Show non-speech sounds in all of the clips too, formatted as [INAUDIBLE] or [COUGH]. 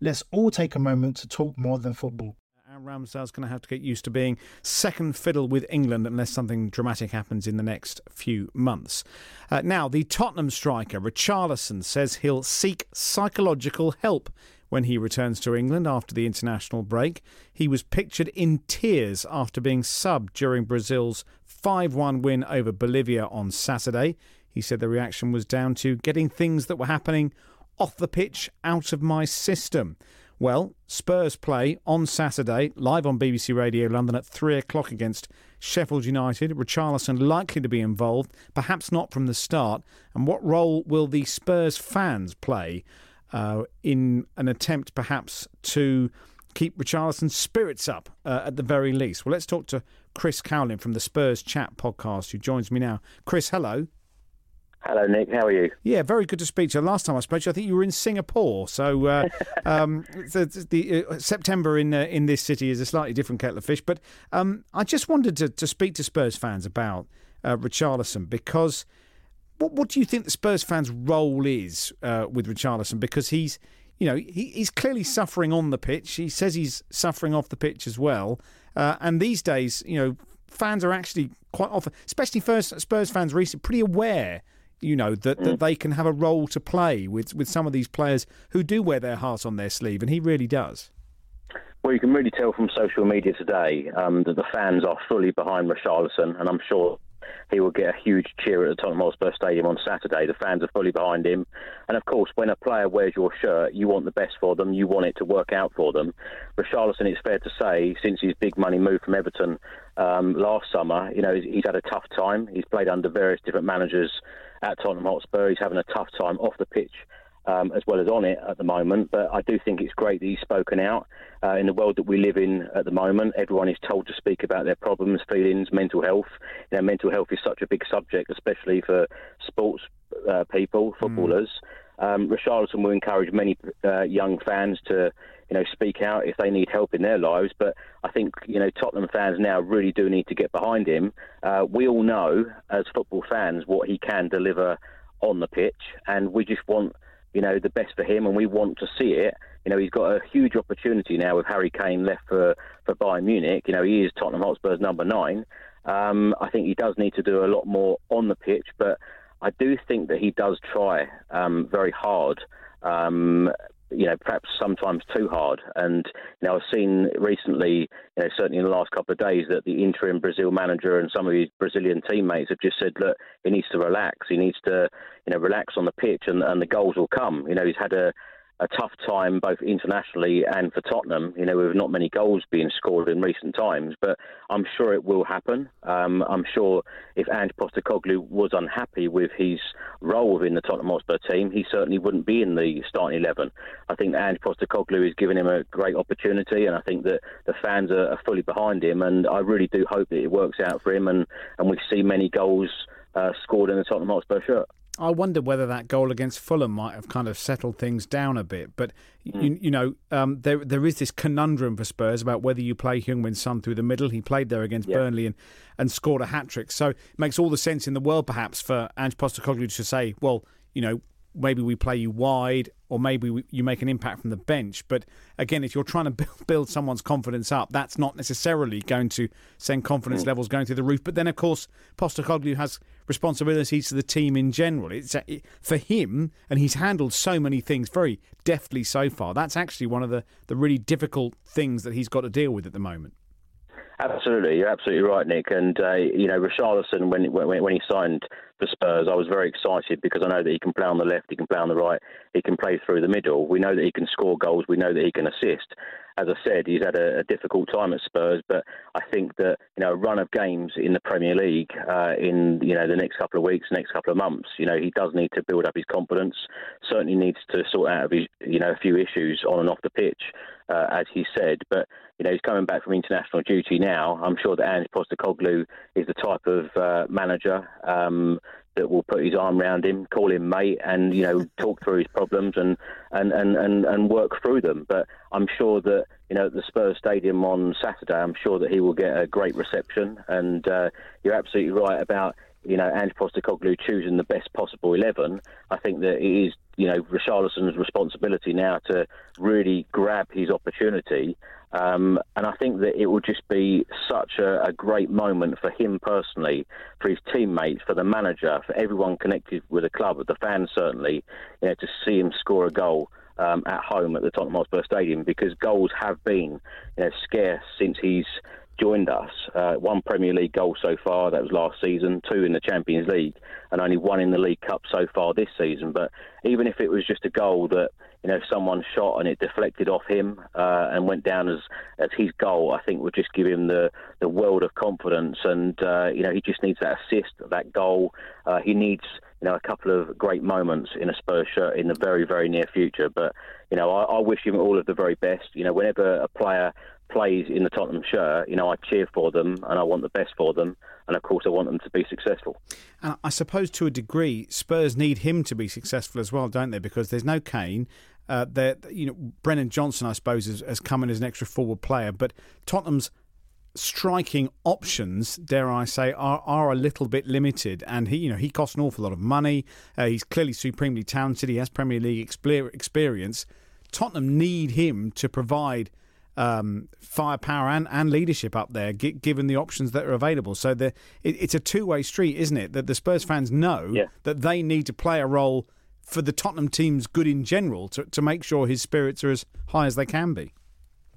Let's all take a moment to talk more than football. Aaron Ramsdale's going to have to get used to being second fiddle with England unless something dramatic happens in the next few months. Uh, now, the Tottenham striker, Richarlison, says he'll seek psychological help when he returns to England after the international break. He was pictured in tears after being subbed during Brazil's 5 1 win over Bolivia on Saturday. He said the reaction was down to getting things that were happening off the pitch, out of my system. Well, Spurs play on Saturday, live on BBC Radio London at three o'clock against Sheffield United. Richarlison likely to be involved, perhaps not from the start. And what role will the Spurs fans play uh, in an attempt, perhaps, to keep Richarlison's spirits up uh, at the very least? Well, let's talk to Chris Cowlin from the Spurs Chat podcast, who joins me now. Chris, hello. Hello, Nick. How are you? Yeah, very good to speak to you. Last time I spoke to you, I think you were in Singapore. So uh, [LAUGHS] um, the, the uh, September in uh, in this city is a slightly different kettle of fish. But um, I just wanted to, to speak to Spurs fans about uh, Richarlison because what what do you think the Spurs fans' role is uh, with Richarlison? Because he's you know he, he's clearly suffering on the pitch. He says he's suffering off the pitch as well. Uh, and these days, you know, fans are actually quite often, especially first Spurs fans, recently pretty aware you know that, that mm. they can have a role to play with with some of these players who do wear their heart on their sleeve, and he really does. Well, you can really tell from social media today um, that the fans are fully behind Richarlison, and I'm sure he will get a huge cheer at the Tottenham Hotspur Stadium on Saturday. The fans are fully behind him, and of course, when a player wears your shirt, you want the best for them. You want it to work out for them. Richarlison, it's fair to say, since his big money move from Everton um, last summer, you know, he's had a tough time. He's played under various different managers at Tottenham Hotspur. He's having a tough time off the pitch. Um, as well as on it at the moment. But I do think it's great that he's spoken out. Uh, in the world that we live in at the moment, everyone is told to speak about their problems, feelings, mental health. You know, mental health is such a big subject, especially for sports uh, people, hmm. footballers. Mm. Um, Richarlison will encourage many uh, young fans to you know, speak out if they need help in their lives. But I think, you know, Tottenham fans now really do need to get behind him. Uh, we all know, as football fans, what he can deliver on the pitch, and we just want, you know, the best for him, and we want to see it. You know, he's got a huge opportunity now with Harry Kane left for, for Bayern Munich. You know, he is Tottenham Hotspur's number nine. Um, I think he does need to do a lot more on the pitch, but I do think that he does try um, very hard. Um, you know, perhaps sometimes too hard. And you know, I've seen recently, you know, certainly in the last couple of days, that the interim Brazil manager and some of his Brazilian teammates have just said, look, he needs to relax. He needs to, you know, relax on the pitch, and, and the goals will come. You know, he's had a a tough time both internationally and for Tottenham. You know, with not many goals being scored in recent times, but I'm sure it will happen. Um, I'm sure if Ange Postecoglou was unhappy with his role within the Tottenham Hotspur team, he certainly wouldn't be in the starting eleven. I think Ange Postecoglou is giving him a great opportunity, and I think that the fans are, are fully behind him. And I really do hope that it works out for him, and and we see many goals uh, scored in the Tottenham Hotspur shirt. I wonder whether that goal against Fulham might have kind of settled things down a bit. But mm. you, you, know, um, there there is this conundrum for Spurs about whether you play Heung-min Son through the middle. He played there against yeah. Burnley and, and scored a hat trick. So it makes all the sense in the world, perhaps, for Ange Postecoglou to say, well, you know, maybe we play you wide, or maybe we, you make an impact from the bench. But again, if you're trying to [LAUGHS] build, build someone's confidence up, that's not necessarily going to send confidence mm. levels going through the roof. But then, of course, Postecoglou has responsibilities to the team in general. It's it, for him, and he's handled so many things very deftly so far. That's actually one of the, the really difficult things that he's got to deal with at the moment. Absolutely, you're absolutely right, Nick. And uh, you know, Richarlison, when, when when he signed for Spurs, I was very excited because I know that he can play on the left, he can play on the right, he can play through the middle. We know that he can score goals. We know that he can assist. As I said, he's had a, a difficult time at Spurs, but I think that you know a run of games in the Premier League uh, in you know the next couple of weeks, next couple of months, you know he does need to build up his confidence. Certainly needs to sort out his, you know a few issues on and off the pitch, uh, as he said. But know, he's coming back from international duty now. I'm sure that Ange Postecoglou is the type of uh, manager um, that will put his arm around him, call him mate, and you know, [LAUGHS] talk through his problems and, and, and, and, and work through them. But I'm sure that you know, at the Spurs Stadium on Saturday, I'm sure that he will get a great reception. And uh, you're absolutely right about you know, Ange Postecoglou choosing the best possible 11, I think that it is, you know, Richarlison's responsibility now to really grab his opportunity. Um, and I think that it will just be such a, a, great moment for him personally, for his teammates, for the manager, for everyone connected with the club, the fans certainly, you know, to see him score a goal. Um, at home at the Tottenham Hotspur Stadium because goals have been you know, scarce since he's joined us. Uh, one Premier League goal so far, that was last season, two in the Champions League, and only one in the League Cup so far this season. But even if it was just a goal that you know someone shot and it deflected off him uh, and went down as as his goal, I think would just give him the the world of confidence. And uh, you know he just needs that assist, that goal. Uh, he needs you know a couple of great moments in a Spurs shirt in the very very near future. But you know I, I wish him all of the very best. You know whenever a player plays in the Tottenham shirt, you know, I cheer for them and I want the best for them. And of course, I want them to be successful. And I suppose to a degree, Spurs need him to be successful as well, don't they? Because there's no Kane. Uh, you know, Brennan Johnson, I suppose, has, has come in as an extra forward player, but Tottenham's striking options, dare I say, are, are a little bit limited. And he, you know, he costs an awful lot of money. Uh, he's clearly supremely talented. He has Premier League experience. Tottenham need him to provide um, firepower and, and leadership up there, g- given the options that are available. So the, it, it's a two way street, isn't it? That the Spurs fans know yeah. that they need to play a role for the Tottenham team's good in general to, to make sure his spirits are as high as they can be.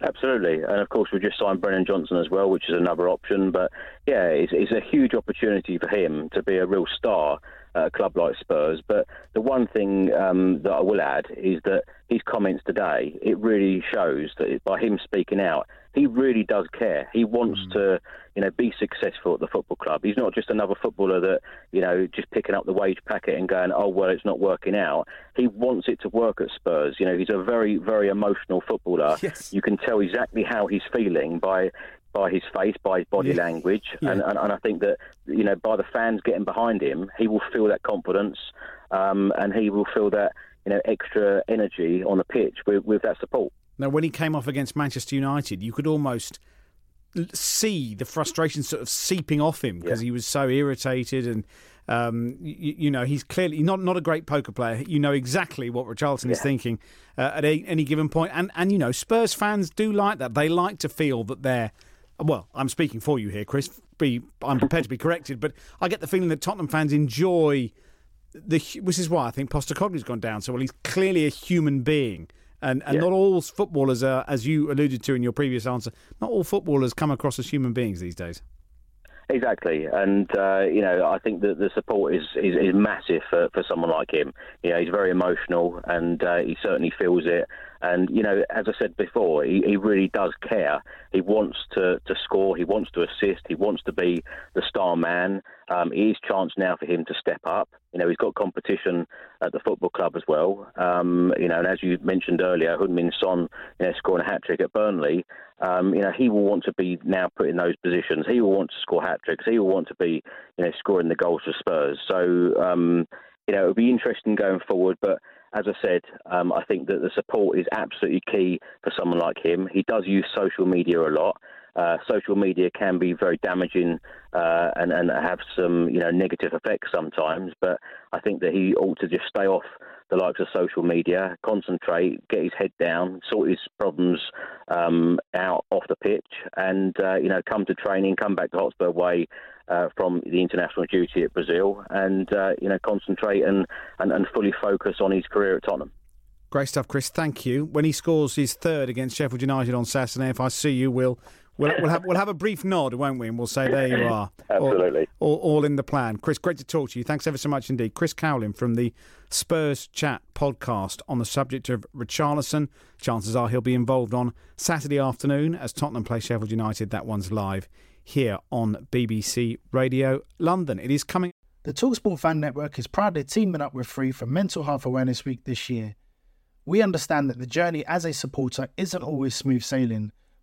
Absolutely, and of course we just signed Brennan Johnson as well, which is another option. But yeah, it's, it's a huge opportunity for him to be a real star a club like Spurs. But the one thing um, that I will add is that his comments today, it really shows that by him speaking out, he really does care. He wants mm. to, you know, be successful at the football club. He's not just another footballer that, you know, just picking up the wage packet and going, oh well, it's not working out. He wants it to work at Spurs. You know, he's a very, very emotional footballer. [LAUGHS] Yes. You can tell exactly how he's feeling by by his face, by his body yeah. language, yeah. And, and, and I think that you know by the fans getting behind him, he will feel that confidence, um, and he will feel that you know extra energy on the pitch with, with that support. Now, when he came off against Manchester United, you could almost see the frustration sort of seeping off him because yeah. he was so irritated and um, you, you, know he's clearly not not a great poker player. You know exactly what Richarlison yeah. is thinking uh, at a, any given point, and and you know Spurs fans do like that. They like to feel that they're well, I'm speaking for you here, Chris. Be, I'm prepared to be corrected, but I get the feeling that Tottenham fans enjoy the. Which is why I think Postecoglou's gone down so well. He's clearly a human being, and and yeah. not all footballers are, as you alluded to in your previous answer. Not all footballers come across as human beings these days. Exactly, and uh, you know I think that the support is, is, is massive for, for someone like him. You know, he's very emotional, and uh, he certainly feels it. And you know, as I said before, he, he really does care. He wants to, to score. He wants to assist. He wants to be the star man. Um, it is chance now for him to step up. You know, he's got competition at the football club as well. Um, you know, and as you mentioned earlier, Heung-min Son, you know, scoring a hat trick at Burnley. Um, you know, he will want to be now put in those positions. He will want to score hat tricks. He will want to be, you know, scoring the goals for Spurs. So, um, you know, it'll be interesting going forward. But as I said, um, I think that the support is absolutely key for someone like him. He does use social media a lot. Uh, social media can be very damaging uh, and, and have some you know negative effects sometimes. But I think that he ought to just stay off the likes of social media, concentrate, get his head down, sort his problems um, out off the pitch, and uh, you know come to training, come back to Hotspur Way. Uh, from the international duty at Brazil, and uh, you know concentrate and, and, and fully focus on his career at Tottenham. Great stuff, Chris. Thank you. When he scores his third against Sheffield United on Saturday, if I see you, we'll we'll, we'll have we'll have a brief nod, won't we? And we'll say there you [LAUGHS] are. Absolutely. All, all, all, in the plan. Chris, great to talk to you. Thanks ever so much indeed. Chris Cowlin from the Spurs Chat podcast on the subject of Richarlison. Chances are he'll be involved on Saturday afternoon as Tottenham play Sheffield United. That one's live here on BBC Radio London. It is coming. The Talksport Fan Network is proudly teaming up with Free for Mental Health Awareness Week this year. We understand that the journey as a supporter isn't always smooth sailing,